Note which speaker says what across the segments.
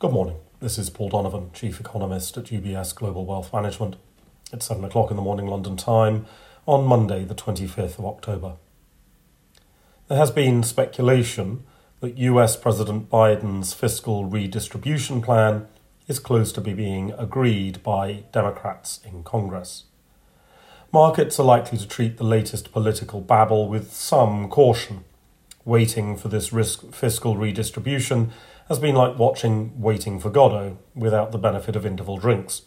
Speaker 1: Good morning. This is Paul Donovan, Chief Economist at UBS Global Wealth Management. It's 7 o'clock in the morning London time on Monday, the 25th of October. There has been speculation that US President Biden's fiscal redistribution plan is close to be being agreed by Democrats in Congress. Markets are likely to treat the latest political babble with some caution. Waiting for this risk fiscal redistribution has been like watching Waiting for Godot without the benefit of interval drinks.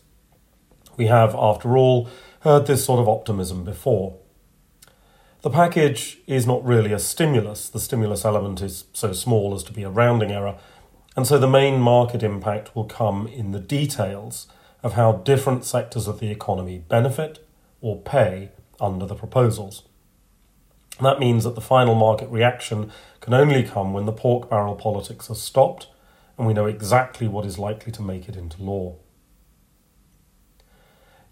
Speaker 1: We have, after all, heard this sort of optimism before. The package is not really a stimulus. The stimulus element is so small as to be a rounding error, and so the main market impact will come in the details of how different sectors of the economy benefit or pay under the proposals. That means that the final market reaction can only come when the pork barrel politics are stopped and we know exactly what is likely to make it into law.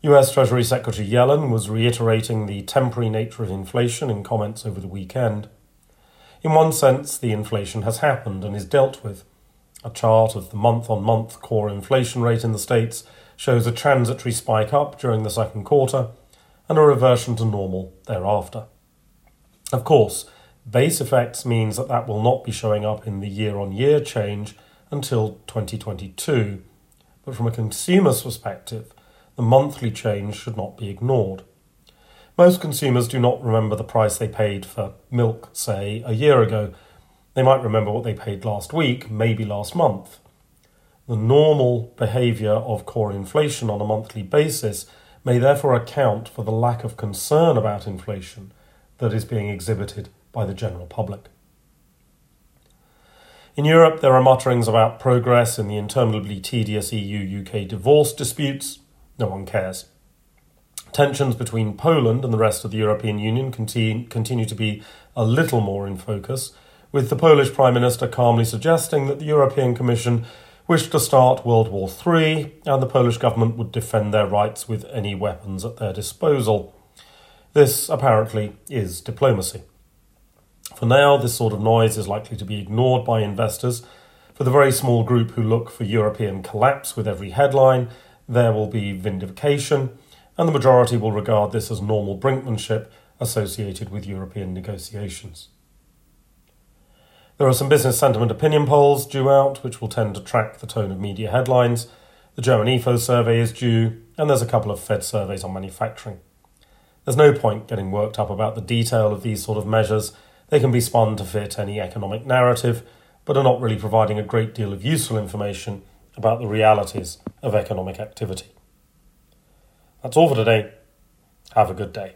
Speaker 1: US Treasury Secretary Yellen was reiterating the temporary nature of inflation in comments over the weekend. In one sense, the inflation has happened and is dealt with. A chart of the month on month core inflation rate in the States shows a transitory spike up during the second quarter and a reversion to normal thereafter. Of course, base effects means that that will not be showing up in the year on year change until 2022. But from a consumer's perspective, the monthly change should not be ignored. Most consumers do not remember the price they paid for milk, say, a year ago. They might remember what they paid last week, maybe last month. The normal behaviour of core inflation on a monthly basis may therefore account for the lack of concern about inflation that is being exhibited by the general public. In Europe, there are mutterings about progress in the interminably tedious EU UK divorce disputes. No one cares. Tensions between Poland and the rest of the European Union continue to be a little more in focus, with the Polish Prime Minister calmly suggesting that the European Commission wished to start World War III and the Polish government would defend their rights with any weapons at their disposal. This apparently is diplomacy. For now, this sort of noise is likely to be ignored by investors. For the very small group who look for European collapse with every headline, there will be vindication, and the majority will regard this as normal brinkmanship associated with European negotiations. There are some business sentiment opinion polls due out, which will tend to track the tone of media headlines. The German IFO survey is due, and there's a couple of Fed surveys on manufacturing. There's no point getting worked up about the detail of these sort of measures they can be spun to fit any economic narrative, but are not really providing a great deal of useful information about the realities of economic activity. That's all for today. Have a good day.